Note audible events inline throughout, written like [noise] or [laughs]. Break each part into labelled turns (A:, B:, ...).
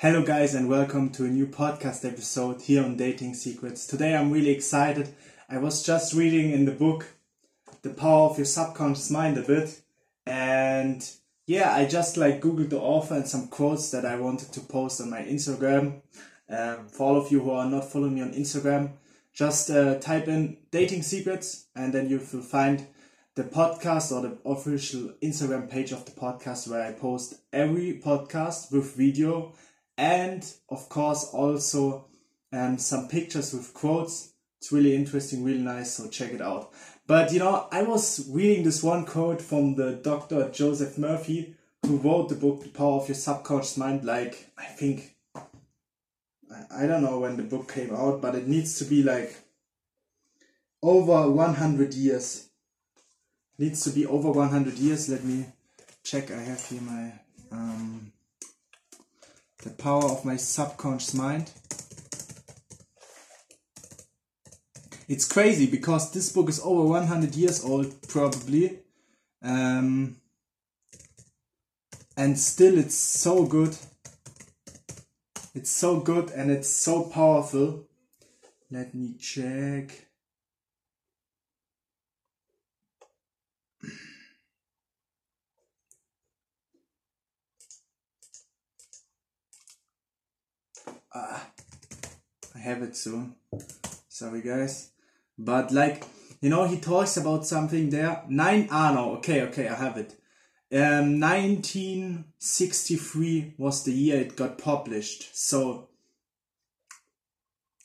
A: Hello, guys, and welcome to a new podcast episode here on Dating Secrets. Today I'm really excited. I was just reading in the book The Power of Your Subconscious Mind a bit, and yeah, I just like googled the author and some quotes that I wanted to post on my Instagram. Um, for all of you who are not following me on Instagram, just uh, type in Dating Secrets, and then you will find the podcast or the official Instagram page of the podcast where I post every podcast with video and of course also um, some pictures with quotes. It's really interesting, really nice, so check it out. But you know, I was reading this one quote from the Dr. Joseph Murphy, who wrote the book The Power of Your Subconscious Mind, like I think I don't know when the book came out, but it needs to be like over 100 years. Needs to be over 100 years. Let me check. I have here my um, the power of my subconscious mind. It's crazy because this book is over 100 years old, probably. Um, and still, it's so good. It's so good and it's so powerful. Let me check. Ah, I have it soon. Sorry, guys. But like, you know, he talks about something there. Nine. Ah, no. Okay, okay, I have it. Um, 1963 was the year it got published. So,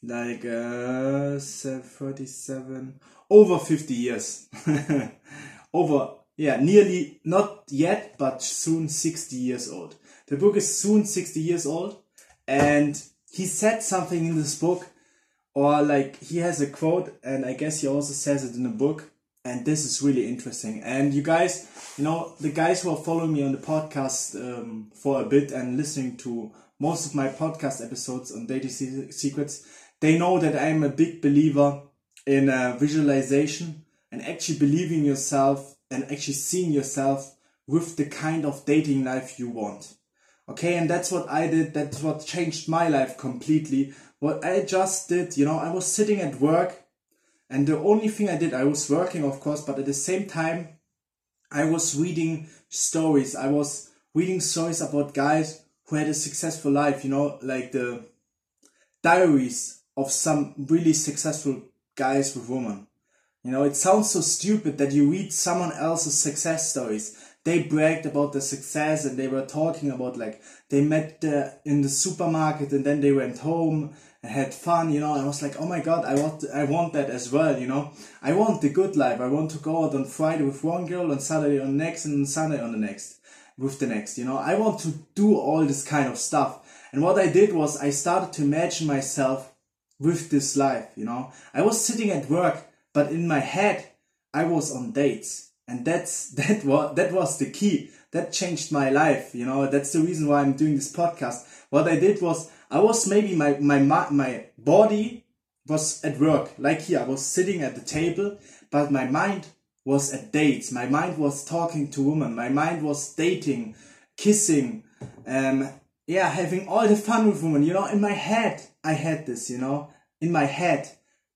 A: like, uh, 37, over 50 years. [laughs] over, yeah, nearly, not yet, but soon 60 years old. The book is soon 60 years old. And he said something in this book, or like he has a quote, and I guess he also says it in the book. And this is really interesting. And you guys, you know, the guys who are following me on the podcast um, for a bit and listening to most of my podcast episodes on dating secrets, they know that I'm a big believer in uh, visualization and actually believing yourself and actually seeing yourself with the kind of dating life you want. Okay, and that's what I did. That's what changed my life completely. What I just did, you know, I was sitting at work and the only thing I did, I was working, of course, but at the same time, I was reading stories. I was reading stories about guys who had a successful life, you know, like the diaries of some really successful guys with women. You know, it sounds so stupid that you read someone else's success stories they bragged about the success and they were talking about like they met the, in the supermarket and then they went home and had fun, you know. I was like, oh my god, I want I want that as well, you know. I want the good life. I want to go out on Friday with one girl, on Saturday on next, and on Sunday on the next with the next, you know. I want to do all this kind of stuff. And what I did was I started to imagine myself with this life, you know. I was sitting at work, but in my head I was on dates and that's [laughs] that was that was the key. That changed my life you know. That's the reason why i'm doing this podcast. What i did was i was maybe my my my body was at work. Like here i was sitting at the table but my mind was at dates. My mind was talking to women. My mind was dating kissing um yeah having all the fun with women. You know in my head i had this you know in my head.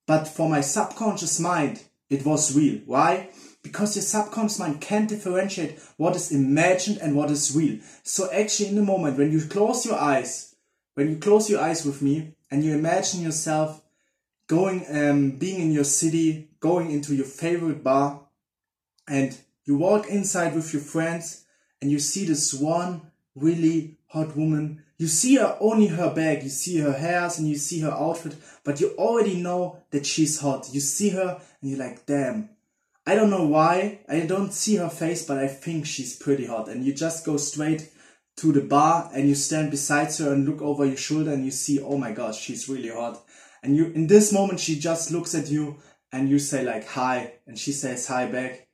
A: But for my subconscious mind it was real. Why because your subconscious mind can't differentiate what is imagined and what is real. So actually in the moment when you close your eyes, when you close your eyes with me and you imagine yourself going, um, being in your city, going into your favorite bar and you walk inside with your friends and you see this one really hot woman. You see her only her bag, you see her hairs and you see her outfit, but you already know that she's hot. You see her and you're like, damn, I don't know why. I don't see her face, but I think she's pretty hot. And you just go straight to the bar and you stand beside her and look over your shoulder and you see, oh my gosh, she's really hot. And you, in this moment, she just looks at you and you say like hi, and she says hi back,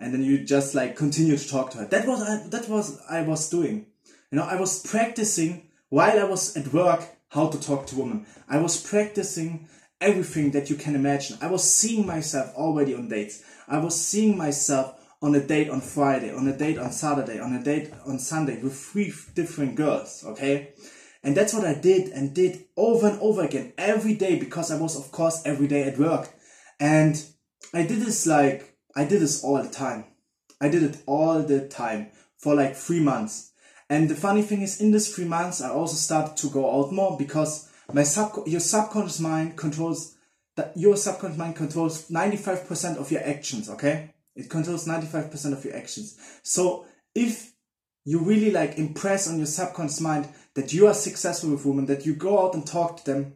A: and then you just like continue to talk to her. That was I, that was I was doing. You know, I was practicing while I was at work how to talk to women. I was practicing everything that you can imagine. I was seeing myself already on dates. I was seeing myself on a date on Friday, on a date on Saturday, on a date on Sunday with three different girls, okay? And that's what I did and did over and over again every day because I was, of course, every day at work. And I did this like, I did this all the time. I did it all the time for like three months. And the funny thing is, in this three months, I also started to go out more because my sub, your subconscious mind controls that your subconscious mind controls 95% of your actions, okay? It controls 95% of your actions. So if you really like impress on your subconscious mind that you are successful with women, that you go out and talk to them,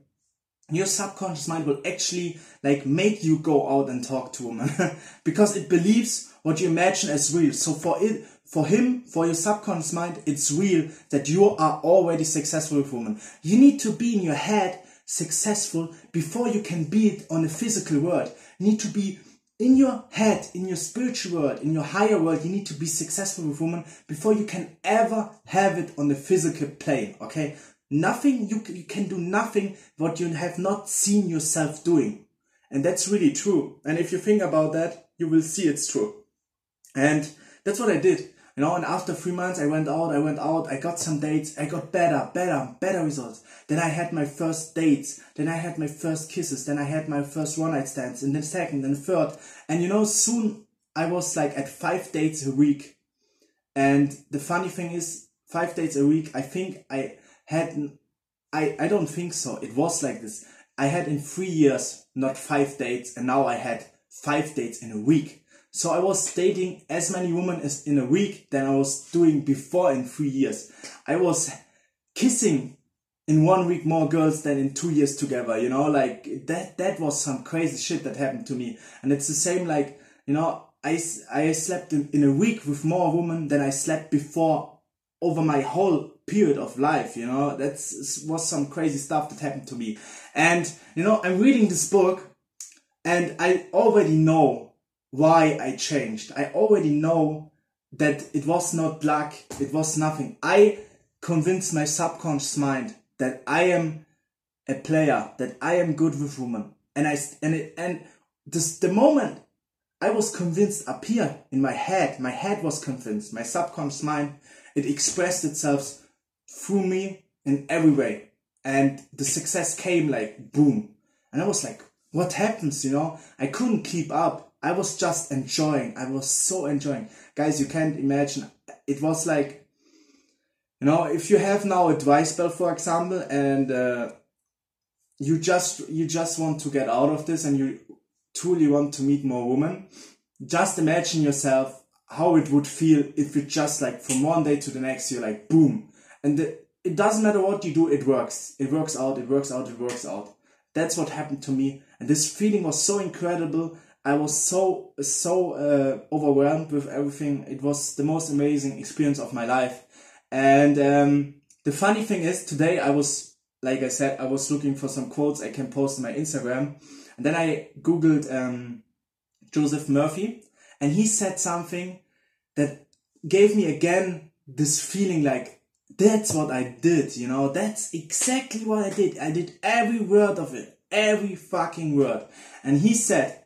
A: your subconscious mind will actually like make you go out and talk to women [laughs] because it believes what you imagine as real. So for it, for him, for your subconscious mind, it's real that you are already successful with women. You need to be in your head successful before you can be it on a physical world. You need to be in your head, in your spiritual world, in your higher world, you need to be successful with women before you can ever have it on the physical plane. Okay. Nothing, you, you can do nothing what you have not seen yourself doing. And that's really true. And if you think about that, you will see it's true. And that's what I did. You know, and after three months, I went out, I went out, I got some dates, I got better, better, better results. Then I had my first dates, then I had my first kisses, then I had my first one night stands, and then second, and third. And you know, soon I was like at five dates a week. And the funny thing is, five dates a week, I think I had, I, I don't think so. It was like this. I had in three years, not five dates, and now I had five dates in a week. So I was dating as many women as in a week than I was doing before in three years. I was kissing in one week more girls than in two years together, you know, like that, that was some crazy shit that happened to me. And it's the same, like, you know, I, I slept in, in a week with more women than I slept before over my whole period of life, you know, that was some crazy stuff that happened to me. And, you know, I'm reading this book and I already know why I changed. I already know that it was not luck, it was nothing. I convinced my subconscious mind that I am a player, that I am good with women. And I and it, and this the moment I was convinced up here in my head, my head was convinced, my subconscious mind, it expressed itself through me in every way. And the success came like boom. And I was like, what happens, you know? I couldn't keep up. I was just enjoying. I was so enjoying. Guys, you can't imagine. It was like, you know, if you have now a dry spell, for example, and uh, you just you just want to get out of this and you truly want to meet more women, just imagine yourself how it would feel if you just like from one day to the next you're like boom, and the, it doesn't matter what you do, it works. It works out. It works out. It works out. That's what happened to me, and this feeling was so incredible I was so so uh, overwhelmed with everything. It was the most amazing experience of my life. And um, the funny thing is, today I was, like I said, I was looking for some quotes I can post on my Instagram, and then I googled um, Joseph Murphy, and he said something that gave me again this feeling like that's what I did. You know, that's exactly what I did. I did every word of it, every fucking word. And he said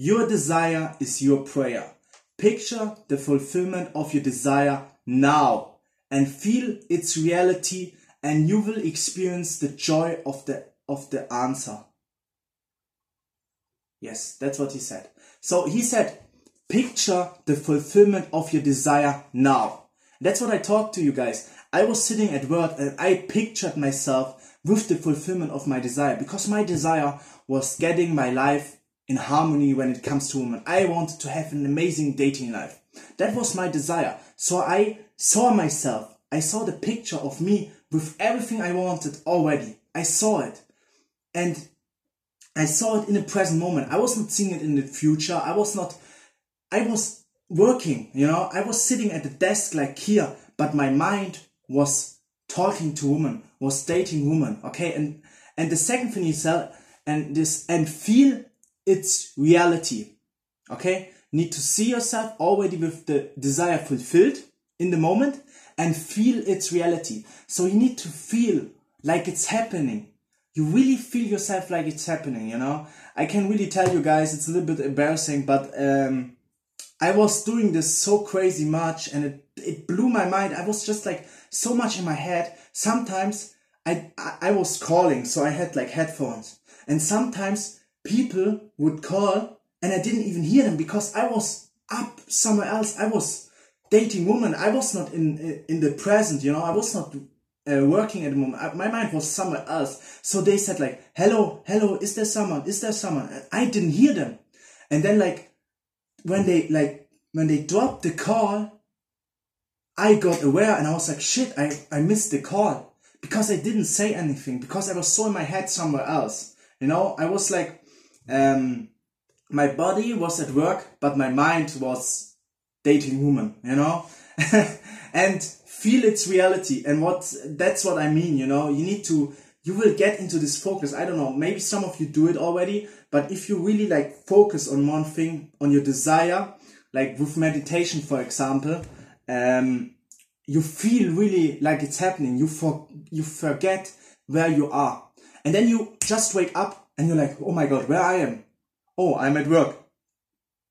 A: your desire is your prayer. Picture the fulfillment of your desire now and feel its reality and you will experience the joy of the of the answer. Yes, that's what he said. So he said, picture the fulfillment of your desire now. That's what I talked to you guys. I was sitting at work and I pictured myself with the fulfillment of my desire because my desire was getting my life in harmony when it comes to women. I wanted to have an amazing dating life. That was my desire. So I saw myself. I saw the picture of me with everything I wanted already. I saw it. And I saw it in the present moment. I wasn't seeing it in the future. I was not, I was working, you know, I was sitting at the desk like here, but my mind was talking to women, was dating women. Okay. And, and the second thing is that, and this, and feel its reality. Okay? Need to see yourself already with the desire fulfilled in the moment and feel its reality. So you need to feel like it's happening. You really feel yourself like it's happening, you know? I can really tell you guys, it's a little bit embarrassing, but um, I was doing this so crazy much and it, it blew my mind. I was just like so much in my head. Sometimes I, I, I was calling, so I had like headphones. And sometimes people would call and I didn't even hear them because I was up somewhere else. I was dating women. I was not in, in the present, you know, I was not uh, working at the moment. My mind was somewhere else. So they said like, hello, hello, is there someone? Is there someone? And I didn't hear them. And then like, when they like, when they dropped the call, I got aware and I was like, shit, I, I missed the call because I didn't say anything because I was so in my head somewhere else. You know, I was like, um, my body was at work, but my mind was dating woman, you know, [laughs] and feel its reality. And what, that's what I mean, you know, you need to, you will get into this focus. I don't know, maybe some of you do it already, but if you really like focus on one thing, on your desire, like with meditation, for example, um, you feel really like it's happening. You for, you forget where you are. And then you just wake up and you're like, oh my God, where I am. Oh, I'm at work.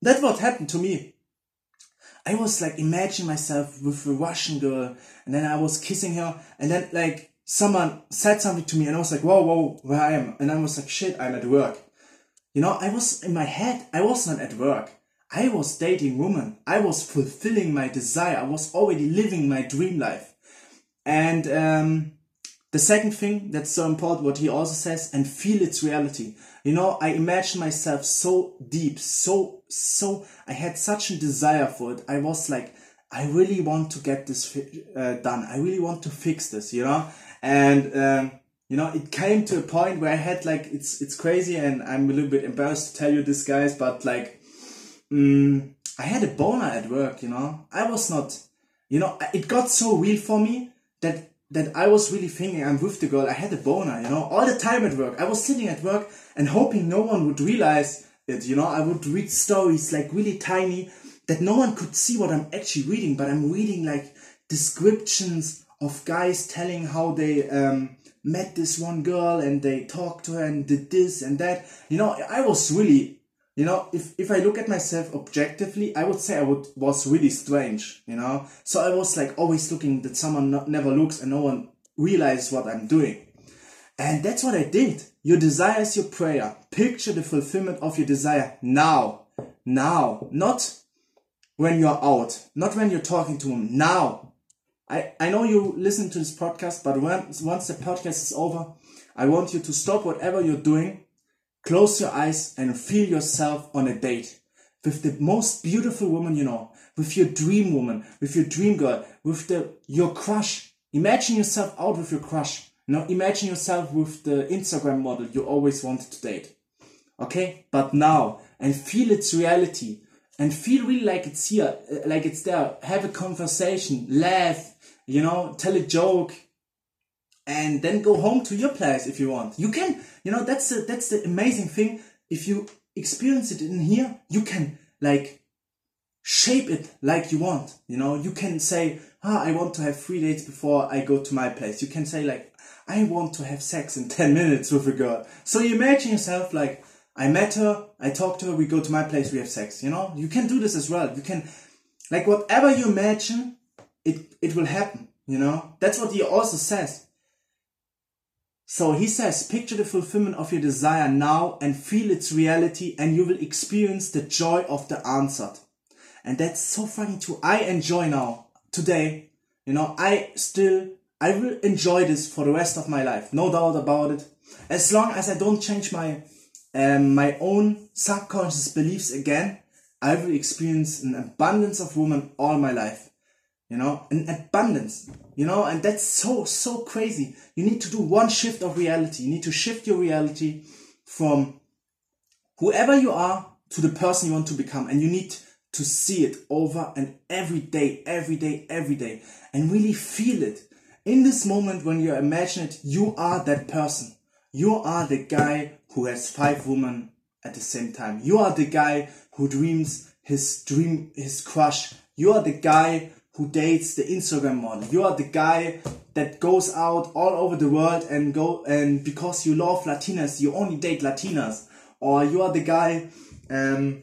A: That's what happened to me. I was like imagining myself with a Russian girl and then I was kissing her and then like someone said something to me and I was like, whoa, whoa, where I am. And I was like, shit, I'm at work. You know, I was in my head, I was not at work. I was dating women. I was fulfilling my desire. I was already living my dream life. And um, the second thing that's so important, what he also says, and feel its reality. You know, I imagine myself so deep, so, so, I had such a desire for it. I was like, I really want to get this uh, done. I really want to fix this, you know? And, um, you know, it came to a point where I had like, it's, it's crazy and I'm a little bit embarrassed to tell you this guys, but like, mm, I had a boner at work, you know. I was not, you know, it got so real for me that that I was really thinking I'm with the girl. I had a boner, you know, all the time at work. I was sitting at work and hoping no one would realize it, you know. I would read stories like really tiny that no one could see what I'm actually reading, but I'm reading like descriptions of guys telling how they um, met this one girl and they talked to her and did this and that. You know, I was really you know, if, if I look at myself objectively, I would say I would, was really strange, you know? So I was like always looking that someone not, never looks and no one realizes what I'm doing. And that's what I did. Your desire is your prayer. Picture the fulfillment of your desire now. Now. Not when you're out. Not when you're talking to him. Now. I, I know you listen to this podcast, but once, once the podcast is over, I want you to stop whatever you're doing Close your eyes and feel yourself on a date with the most beautiful woman you know, with your dream woman, with your dream girl, with the your crush. Imagine yourself out with your crush. Now imagine yourself with the Instagram model you always wanted to date. Okay? But now and feel its reality and feel really like it's here, like it's there. Have a conversation, laugh, you know, tell a joke, and then go home to your place if you want. You can, you know, that's the, that's the amazing thing. If you experience it in here, you can like shape it like you want. You know, you can say, ah, I want to have three dates before I go to my place. You can say like, I want to have sex in 10 minutes with a girl. So you imagine yourself like, I met her, I talk to her, we go to my place, we have sex. You know, you can do this as well. You can, like whatever you imagine, it, it will happen. You know, that's what he also says. So he says, picture the fulfillment of your desire now and feel its reality and you will experience the joy of the answered. And that's so funny too. I enjoy now, today, you know, I still, I will enjoy this for the rest of my life. No doubt about it. As long as I don't change my, um, my own subconscious beliefs again, I will experience an abundance of women all my life you know, an abundance, you know, and that's so, so crazy. You need to do one shift of reality. You need to shift your reality from whoever you are to the person you want to become. And you need to see it over and every day, every day, every day, and really feel it. In this moment when you imagine it, you are that person. You are the guy who has five women at the same time. You are the guy who dreams his dream, his crush. You are the guy who dates the Instagram model. You are the guy that goes out all over the world and go and because you love Latinas, you only date Latinas. Or you are the guy um,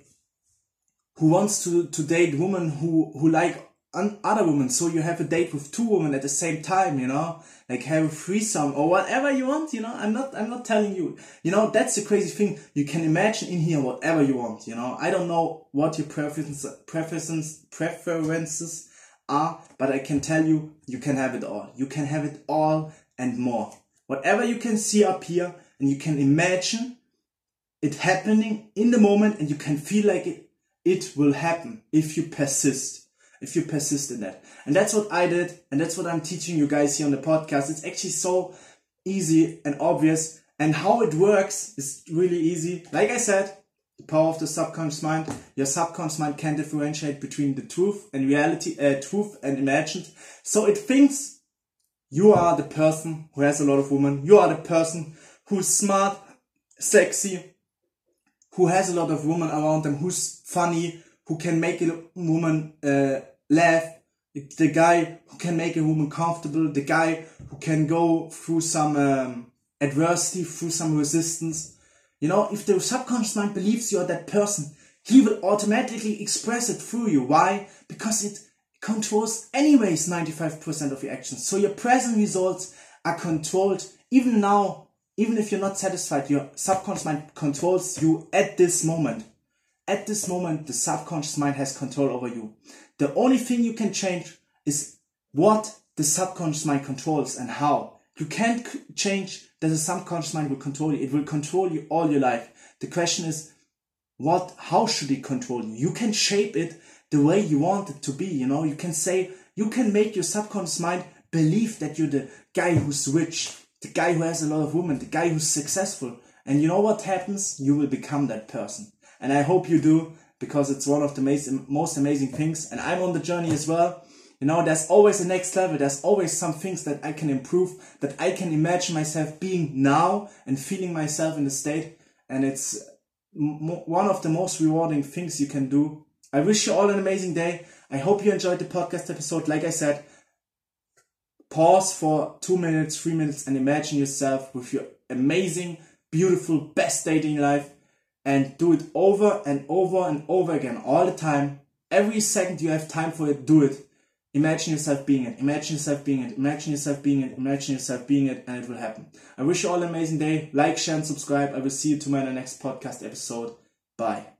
A: who wants to, to date women who, who like other women. So you have a date with two women at the same time, you know, like have a threesome or whatever you want, you know. I'm not, I'm not telling you, you know, that's the crazy thing. You can imagine in here whatever you want, you know. I don't know what your preferences, preferences, preferences are, but I can tell you, you can have it all. You can have it all and more. Whatever you can see up here and you can imagine it happening in the moment and you can feel like it, it will happen if you persist if you persist in that. And that's what I did, and that's what I'm teaching you guys here on the podcast. It's actually so easy and obvious, and how it works is really easy. Like I said, the power of the subconscious mind. Your subconscious mind can differentiate between the truth and reality, uh, truth and imagined. So it thinks you are the person who has a lot of women. You are the person who's smart, sexy, who has a lot of women around them, who's funny, who can make a woman uh, laugh, the guy who can make a woman comfortable, the guy who can go through some um, adversity, through some resistance. You know, if the subconscious mind believes you're that person, he will automatically express it through you. Why? Because it controls anyways 95% of your actions. So your present results are controlled even now, even if you're not satisfied, your subconscious mind controls you at this moment. At this moment, the subconscious mind has control over you. The only thing you can change is what the subconscious mind controls and how. You can't change that the subconscious mind will control you. It will control you all your life. The question is, what, how should it control you? You can shape it the way you want it to be. You know, you can say, you can make your subconscious mind believe that you're the guy who's rich, the guy who has a lot of women, the guy who's successful. And you know what happens? You will become that person. And I hope you do because it's one of the most amazing things. And I'm on the journey as well. You know, there's always a next level. There's always some things that I can improve, that I can imagine myself being now and feeling myself in the state. And it's one of the most rewarding things you can do. I wish you all an amazing day. I hope you enjoyed the podcast episode. Like I said, pause for two minutes, three minutes, and imagine yourself with your amazing, beautiful, best dating life and do it over and over and over again all the time. Every second you have time for it, do it. Imagine yourself being it. Imagine yourself being it. Imagine yourself being it. Imagine yourself being it, and it will happen. I wish you all an amazing day. Like, share, and subscribe. I will see you tomorrow in the next podcast episode. Bye.